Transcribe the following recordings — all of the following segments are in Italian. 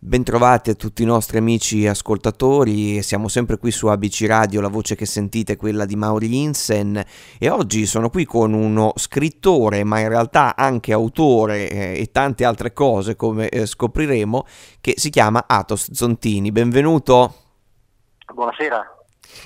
Bentrovati a tutti i nostri amici ascoltatori, siamo sempre qui su ABC Radio, la voce che sentite è quella di Mauri Insen e oggi sono qui con uno scrittore, ma in realtà anche autore eh, e tante altre cose come eh, scopriremo, che si chiama Atos Zontini. Benvenuto. Buonasera.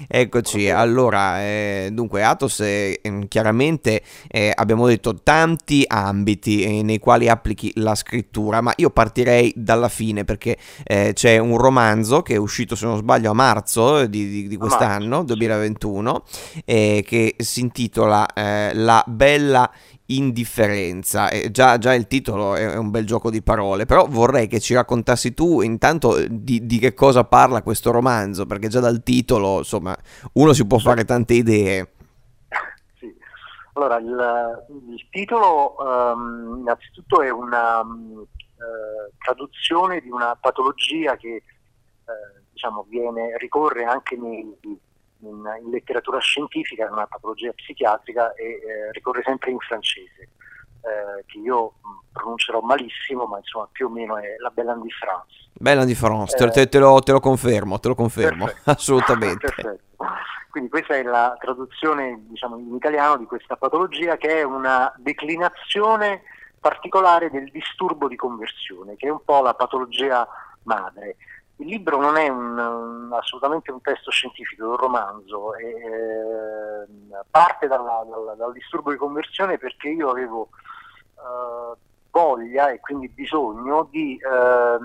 Eccoci, allora, eh, dunque Atos eh, chiaramente eh, abbiamo detto tanti ambiti eh, nei quali applichi la scrittura, ma io partirei dalla fine perché eh, c'è un romanzo che è uscito se non sbaglio a marzo di, di, di quest'anno, 2021, eh, che si intitola La bella indifferenza. Eh, già, già, il titolo è un bel gioco di parole, però vorrei che ci raccontassi tu intanto di, di, che cosa parla questo romanzo, perché già dal titolo, insomma, uno si può fare tante idee. Sì. Allora, il, il titolo um, innanzitutto è una uh, traduzione di una patologia che uh, diciamo, viene, ricorre anche nei in, in letteratura scientifica, è una patologia psichiatrica e eh, ricorre sempre in francese, eh, che io pronuncerò malissimo, ma insomma più o meno è la Belle di France. Belle di France, eh, te, te, lo, te, lo, confermo, te lo confermo, perfetto. assolutamente. perfetto. Quindi questa è la traduzione diciamo, in italiano di questa patologia che è una declinazione particolare del disturbo di conversione, che è un po' la patologia madre. Il libro non è un, un, assolutamente un testo scientifico, è un romanzo, e, eh, parte dalla, dalla, dal disturbo di conversione perché io avevo eh, voglia e quindi bisogno di eh,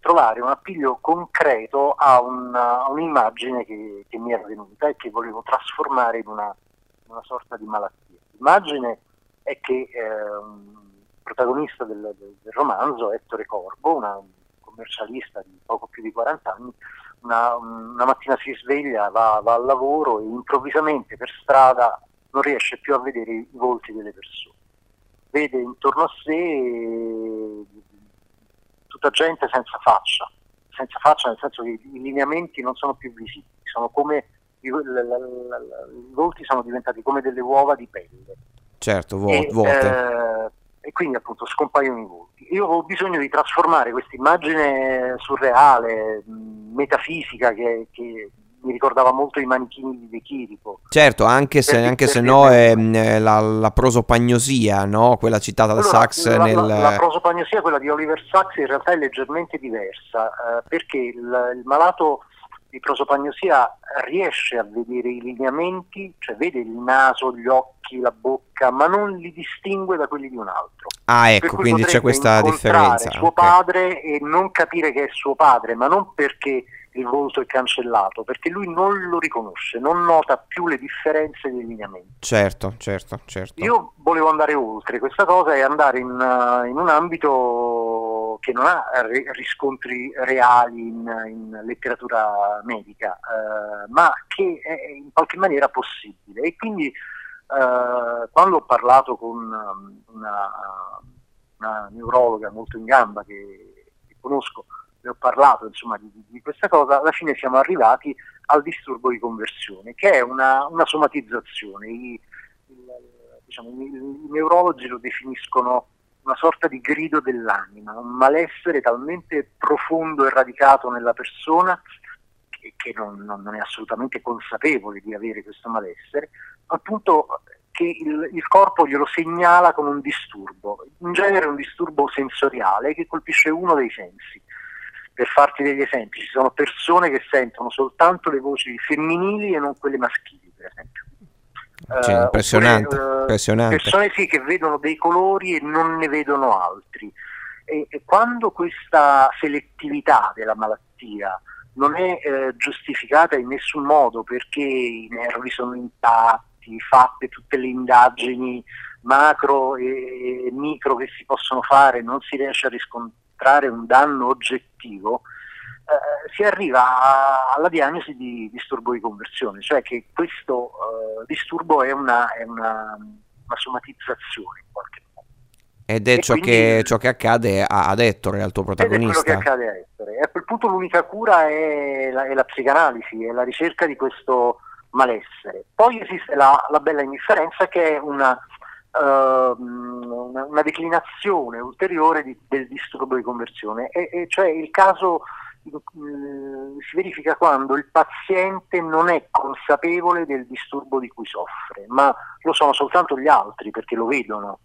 trovare un appiglio concreto a, una, a un'immagine che, che, mi era venuta e che volevo trasformare in una, una sorta di malattia. L'immagine è che eh, un protagonista del, del, del romanzo, Ettore Corbo, una commercialista di poco più di 40 anni, una, una mattina si sveglia, va, va, al lavoro e improvvisamente per strada non riesce più a vedere i volti delle persone. Vede intorno a sé tutta gente senza faccia, senza faccia nel senso che i lineamenti non sono più visibili, sono come i, volti sono diventati come delle uova di pelle. Certo, vuote. E, eh, e quindi appunto scompaiono i volti. Io ho bisogno di trasformare questa immagine surreale, metafisica, che, che, mi ricordava molto i manichini di De Chirico. Certo, anche se, anche se no è la, la, prosopagnosia, no? quella citata da allora, Sachs la, nel... La, la, prosopagnosia, quella di Oliver Sacks, in realtà è leggermente diversa, eh, perché il, il malato di prosopagnosia riesce a vedere i lineamenti, cioè vede il naso, gli occhi, la bocca, ma non li distingue da quelli di un altro. Ah, ecco, quindi c'è questa differenza. suo okay. padre e non capire che è suo padre, ma non perché il volto è cancellato, perché lui non lo riconosce, non nota più le differenze dei lineamenti. Certo, certo, certo. Io volevo andare oltre questa cosa e andare in, uh, in un ambito che non ha riscontri reali in, in letteratura medica, eh, ma che è in qualche maniera possibile. E quindi eh, quando ho parlato con um, una, una, neurologa molto in gamba che, che conosco, le ho parlato insomma, di, di, questa cosa, alla fine siamo arrivati al disturbo di conversione, che è una, una somatizzazione. I, il, diciamo, i, i neurologi lo definiscono una sorta di grido dell'anima, un malessere talmente profondo e radicato nella persona che, che non, non, è assolutamente consapevole di avere questo malessere, appunto che il, il, corpo glielo segnala con un disturbo, in genere un disturbo sensoriale che colpisce uno dei sensi. Per farti degli esempi, ci sono persone che sentono soltanto le voci femminili e non quelle maschili, per esempio. Cioè, impressionante, oppure, impressionante. Persone sì che vedono dei colori e non ne vedono altri. E, e quando questa selettività della malattia non è eh, giustificata in nessun modo perché i nervi sono intatti, fatte tutte le indagini macro e, e micro che si possono fare, non si riesce a riscontrare un danno oggettivo, eh, si arriva alla diagnosi di disturbo di conversione, cioè che questo eh, disturbo è una, è una, una somatizzazione in qualche modo. Ed è ciò, quindi, che, ciò, che, accade ad Ettore, al tuo protagonista. Ed è quello che accade a Ettore. E a quel punto l'unica cura è la, è la psicanalisi, è la ricerca di questo malessere. Poi esiste la, la bella indifferenza che è una uh, una, declinazione ulteriore di, del disturbo di conversione, e, e cioè il caso si verifica quando il paziente non è consapevole del disturbo di cui soffre, ma lo sono soltanto gli altri perché lo vedono.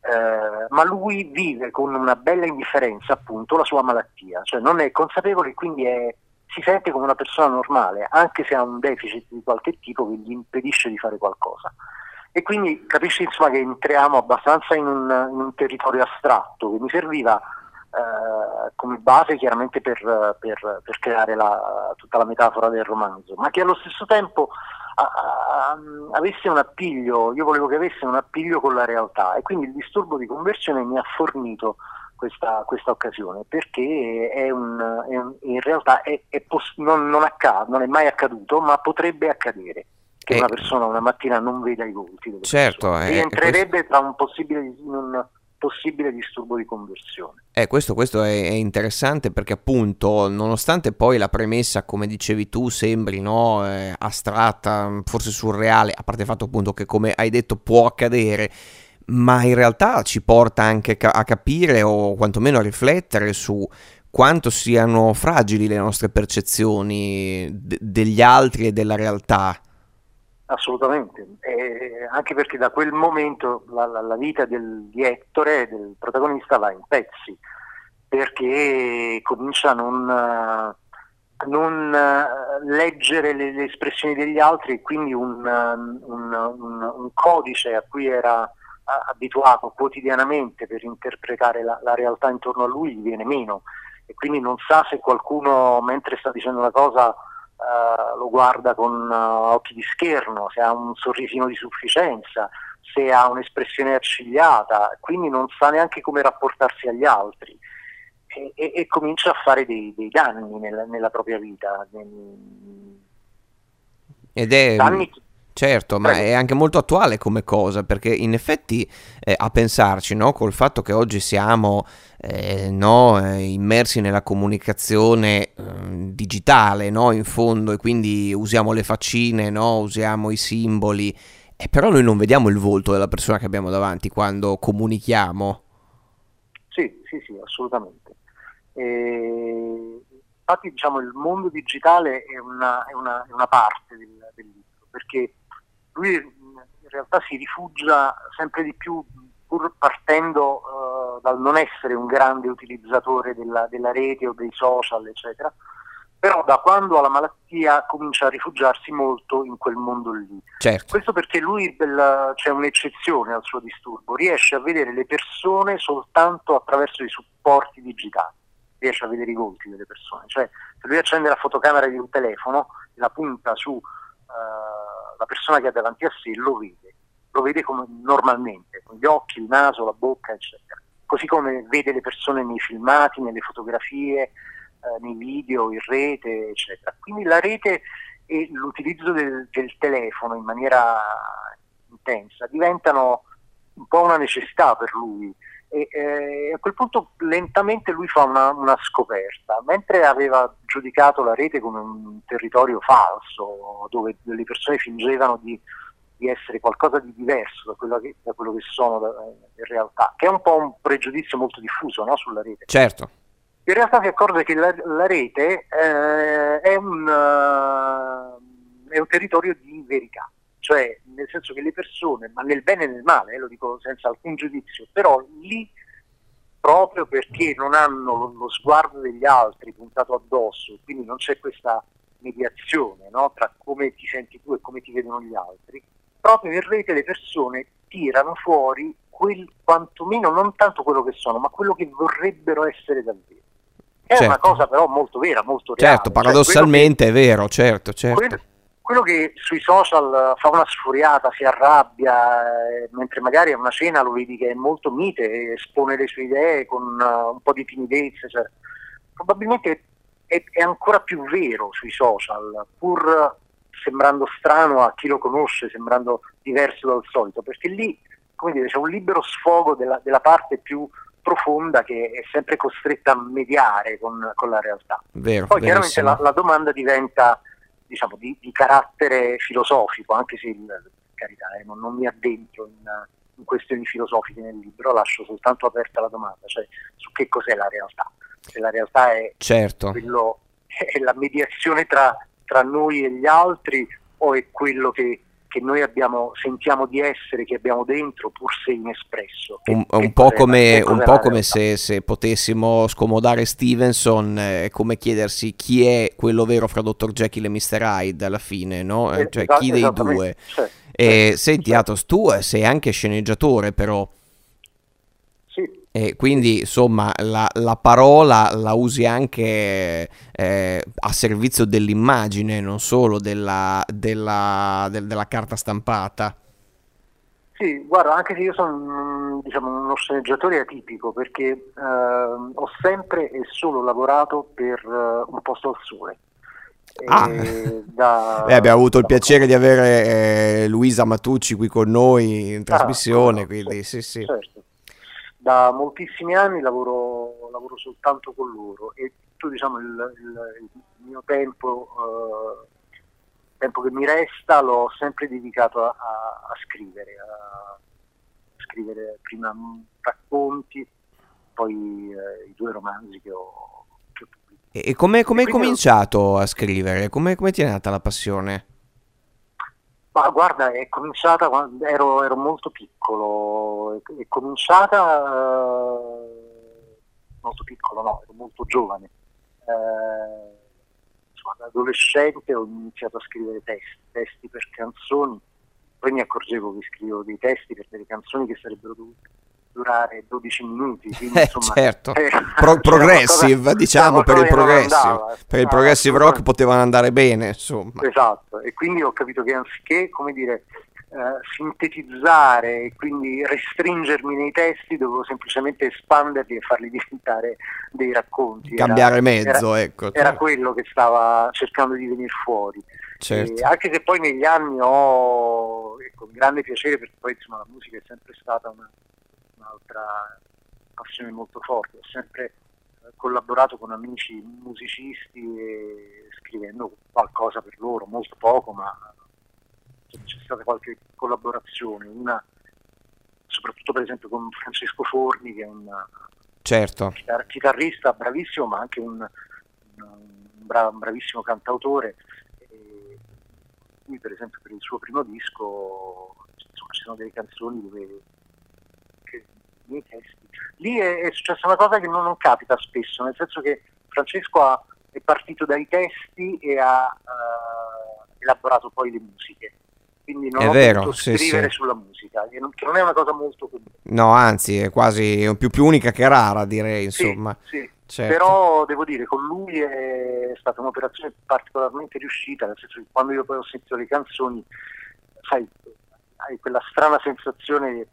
Uh, ma lui vive con una bella indifferenza appunto la sua malattia, cioè non è consapevole e quindi è, si sente come una persona normale, anche se ha un deficit di qualche tipo che gli impedisce di fare qualcosa. E quindi capisci insomma che entriamo abbastanza in un, in un territorio astratto che mi serviva eh, come base chiaramente per, per, per creare la, tutta la metafora del romanzo, ma che allo stesso tempo a, a, avesse un appiglio, io volevo che avesse un appiglio con la realtà e quindi il disturbo di conversione mi ha fornito questa, questa occasione perché è un, è un, in realtà è, poss- non, non, accade, non è mai accaduto ma potrebbe accadere che eh, una persona una mattina non veda i volti certo, eh, entrerebbe questo... tra un possibile, un possibile disturbo di conversione. Eh, questo, questo è, è, interessante perché appunto, nonostante poi la premessa, come dicevi tu, sembri no, eh, astratta, forse surreale, a parte il fatto appunto che come hai detto può accadere, ma in realtà ci porta anche a capire o quantomeno a riflettere su quanto siano fragili le nostre percezioni d- degli altri e della realtà. Assolutamente, eh, anche perché da quel momento la, la, la vita del, di Ettore, del protagonista, va in pezzi, perché comincia a non, a non uh, leggere le, le, espressioni degli altri e quindi un, un, un, un codice a cui era abituato quotidianamente per interpretare la, la, realtà intorno a lui viene meno. E quindi non sa se qualcuno mentre sta dicendo una cosa uh, lo guarda con uh, occhi di scherno, se ha un sorrisino di sufficienza, se ha un'espressione accigliata, quindi non sa neanche come rapportarsi agli altri e, e, e comincia a fare dei, dei danni nella, nella, propria vita. Ed è... Danni Certo, ma è anche molto attuale come cosa, perché in effetti eh, a pensarci, no, col fatto che oggi siamo eh, no, eh, immersi nella comunicazione ehm, digitale, no, in fondo, e quindi usiamo le faccine, no, usiamo i simboli, e però noi non vediamo il volto della persona che abbiamo davanti quando comunichiamo. Sì, sì, sì, assolutamente. E, infatti diciamo il mondo digitale è una, è una, è una parte del, del libro, perché lui in realtà si rifugia sempre di più pur partendo uh, dal non essere un grande utilizzatore della, della, rete o dei social, eccetera, però da quando ha la malattia comincia a rifugiarsi molto in quel mondo lì. Certo. Questo perché lui c'è un'eccezione al suo disturbo, riesce a vedere le persone soltanto attraverso i supporti digitali, riesce a vedere i volti delle persone, cioè se lui accende la fotocamera di un telefono e la punta su la persona che ha davanti a sé lo vede, lo vede come normalmente, con gli occhi, il naso, la bocca, eccetera. Così come vede le persone nei filmati, nelle fotografie, eh, nei video, in rete, eccetera. Quindi la rete e l'utilizzo del, del telefono in maniera intensa diventano un po' una necessità per lui e eh, a quel punto lentamente lui fa una, una, scoperta, mentre aveva giudicato la rete come un territorio falso, dove le persone fingevano di, di essere qualcosa di diverso da quello che, da quello che sono da, in realtà, che è un po' un pregiudizio molto diffuso no, sulla rete. Certo. In realtà si accorge che la, la rete eh, è, un, uh, è un territorio di verità cioè nel senso che le persone, ma nel bene e nel male, eh, lo dico senza alcun giudizio, però lì proprio perché non hanno lo, lo sguardo degli altri puntato addosso, quindi non c'è questa mediazione no, tra come ti senti tu e come ti vedono gli altri, proprio in rete le persone tirano fuori quel, quantomeno non tanto quello che sono, ma quello che vorrebbero essere davvero. È certo. una cosa però molto vera, molto reale. Certo, paradossalmente cioè, che, è vero, certo, certo. Quello, quello che sui social fa una sfuriata, si arrabbia, eh, mentre magari a una cena lo vedi che è molto mite, espone le sue idee con uh, un po' di timidezza, cioè, probabilmente è, è, ancora più vero sui social, pur sembrando strano a chi lo conosce, sembrando diverso dal solito, perché lì dire, c'è un libero sfogo della, della, parte più profonda che è sempre costretta a mediare con, con la realtà. Vero, Poi chiaramente la, la domanda diventa diciamo, di, di, carattere filosofico, anche se in carità, eh, non, non, mi addentro in, questioni filosofiche nel libro, lascio soltanto aperta la domanda, cioè su che cos'è la realtà. Se la realtà è, certo. quello, è la mediazione tra, tra noi e gli altri o è quello che che noi abbiamo, sentiamo di essere, che abbiamo dentro, pur se inespresso. Che, un, un, po come, un po' come, se, se, potessimo scomodare Stevenson, è eh, come chiedersi chi è quello vero fra Dr. Jekyll e Mr. Hyde alla fine, no? Eh, cioè chi dei due. Certo, e, certo, senti, certo. Atos, tu sei anche sceneggiatore però. E quindi insomma la, la, parola la usi anche eh, a servizio dell'immagine, non solo della, della, del, della, carta stampata. Sì, guarda, anche se io sono diciamo, uno sceneggiatore atipico perché eh, ho sempre e solo lavorato per uh, un posto al sole. Ah. Da, Beh, abbiamo avuto il piacere di avere eh, Luisa Matucci qui con noi in ah, trasmissione, ah, quindi sì, sì. Certo da moltissimi anni lavoro, lavoro soltanto con loro e tutto diciamo, il, il, il, mio tempo, eh, tempo, che mi resta l'ho sempre dedicato a, a, a scrivere, a, scrivere prima racconti, poi eh, i due romanzi che ho, che ho pubblicato. E come hai cominciato a scrivere? Come, come ti è nata la passione? Ma guarda, è cominciata quando ero, ero molto piccolo, è, cominciata eh, molto piccolo, no, ero molto giovane. Eh, insomma, da adolescente ho iniziato a scrivere testi, testi per canzoni, poi mi accorgevo che scrivevo dei testi per delle canzoni che sarebbero dovute durare 12 minuti. Quindi, eh, insomma, certo. Eh, Pro- progressive, qualcosa, diciamo, per il progressive. Per il ah, progressive rock potevano andare bene, insomma. Esatto, e quindi ho capito che anziché, come dire, Uh, sintetizzare e quindi restringermi nei testi, dovevo semplicemente espanderli e farli diventare dei racconti. Cambiare era, mezzo, era, ecco. Era quello che stava cercando di venire fuori. Certo. anche se poi negli anni ho, con grande piacere, perché poi insomma, la musica è sempre stata una, un'altra passione molto forte. Ho sempre eh, collaborato con amici musicisti e scrivendo qualcosa per loro, molto poco, ma c'è stata qualche collaborazione, una soprattutto per esempio con Francesco Forni che è un certo. chitarrista bravissimo ma anche un, un, un bravissimo cantautore. E lui per esempio per il suo primo disco insomma, ci sono delle canzoni dove miei testi. Lì è, è, successa una cosa che non, non, capita spesso, nel senso che Francesco ha, è partito dai testi e ha uh, elaborato poi le musiche. Quindi non è ho vero, sì, scrivere sì. sulla musica, che non, è una cosa molto comune. No, anzi, è quasi più, più unica che rara, direi, insomma. Sì, sì. Certo. Però devo dire, con lui è stata un'operazione particolarmente riuscita, nel senso che quando io poi ho sentito le canzoni, sai, hai quella strana sensazione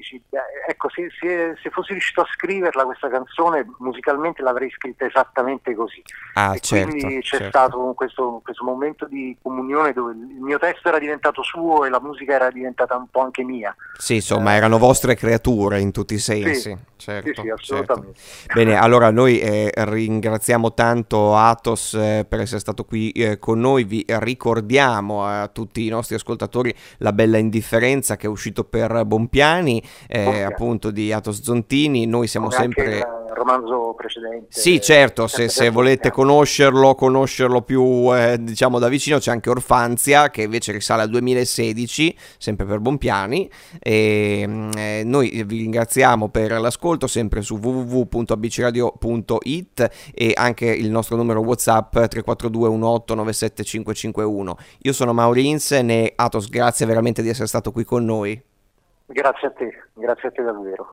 dici, ecco, se, se, se, fossi riuscito a scriverla questa canzone, musicalmente l'avrei scritta esattamente così. Ah, certo, quindi c'è certo. stato questo, questo, momento di comunione dove il mio testo era diventato suo e la musica era diventata un po' anche mia. Sì, insomma, eh, erano vostre creature in tutti i sensi. Sì, certo, sì, sì assolutamente. Certo. Bene, allora noi eh, ringraziamo tanto Atos eh, per essere stato qui eh, con noi, vi ricordiamo a tutti i nostri ascoltatori La bella indifferenza che è uscito per Bompiani eh, okay. appunto di Atos Zontini. Noi siamo Come sempre... il romanzo precedente. Sì, certo, se, se volete conoscerlo, conoscerlo più eh, diciamo da vicino, c'è anche Orfanzia che invece risale al 2016, sempre per Bompiani. E, mm, eh, noi vi ringraziamo per l'ascolto sempre su www.abcradio.it e anche il nostro numero WhatsApp 342 18 97 551. Io sono Maurinsen e Atos, grazie veramente di essere stato qui con noi. Grazie a te, grazie a te davvero.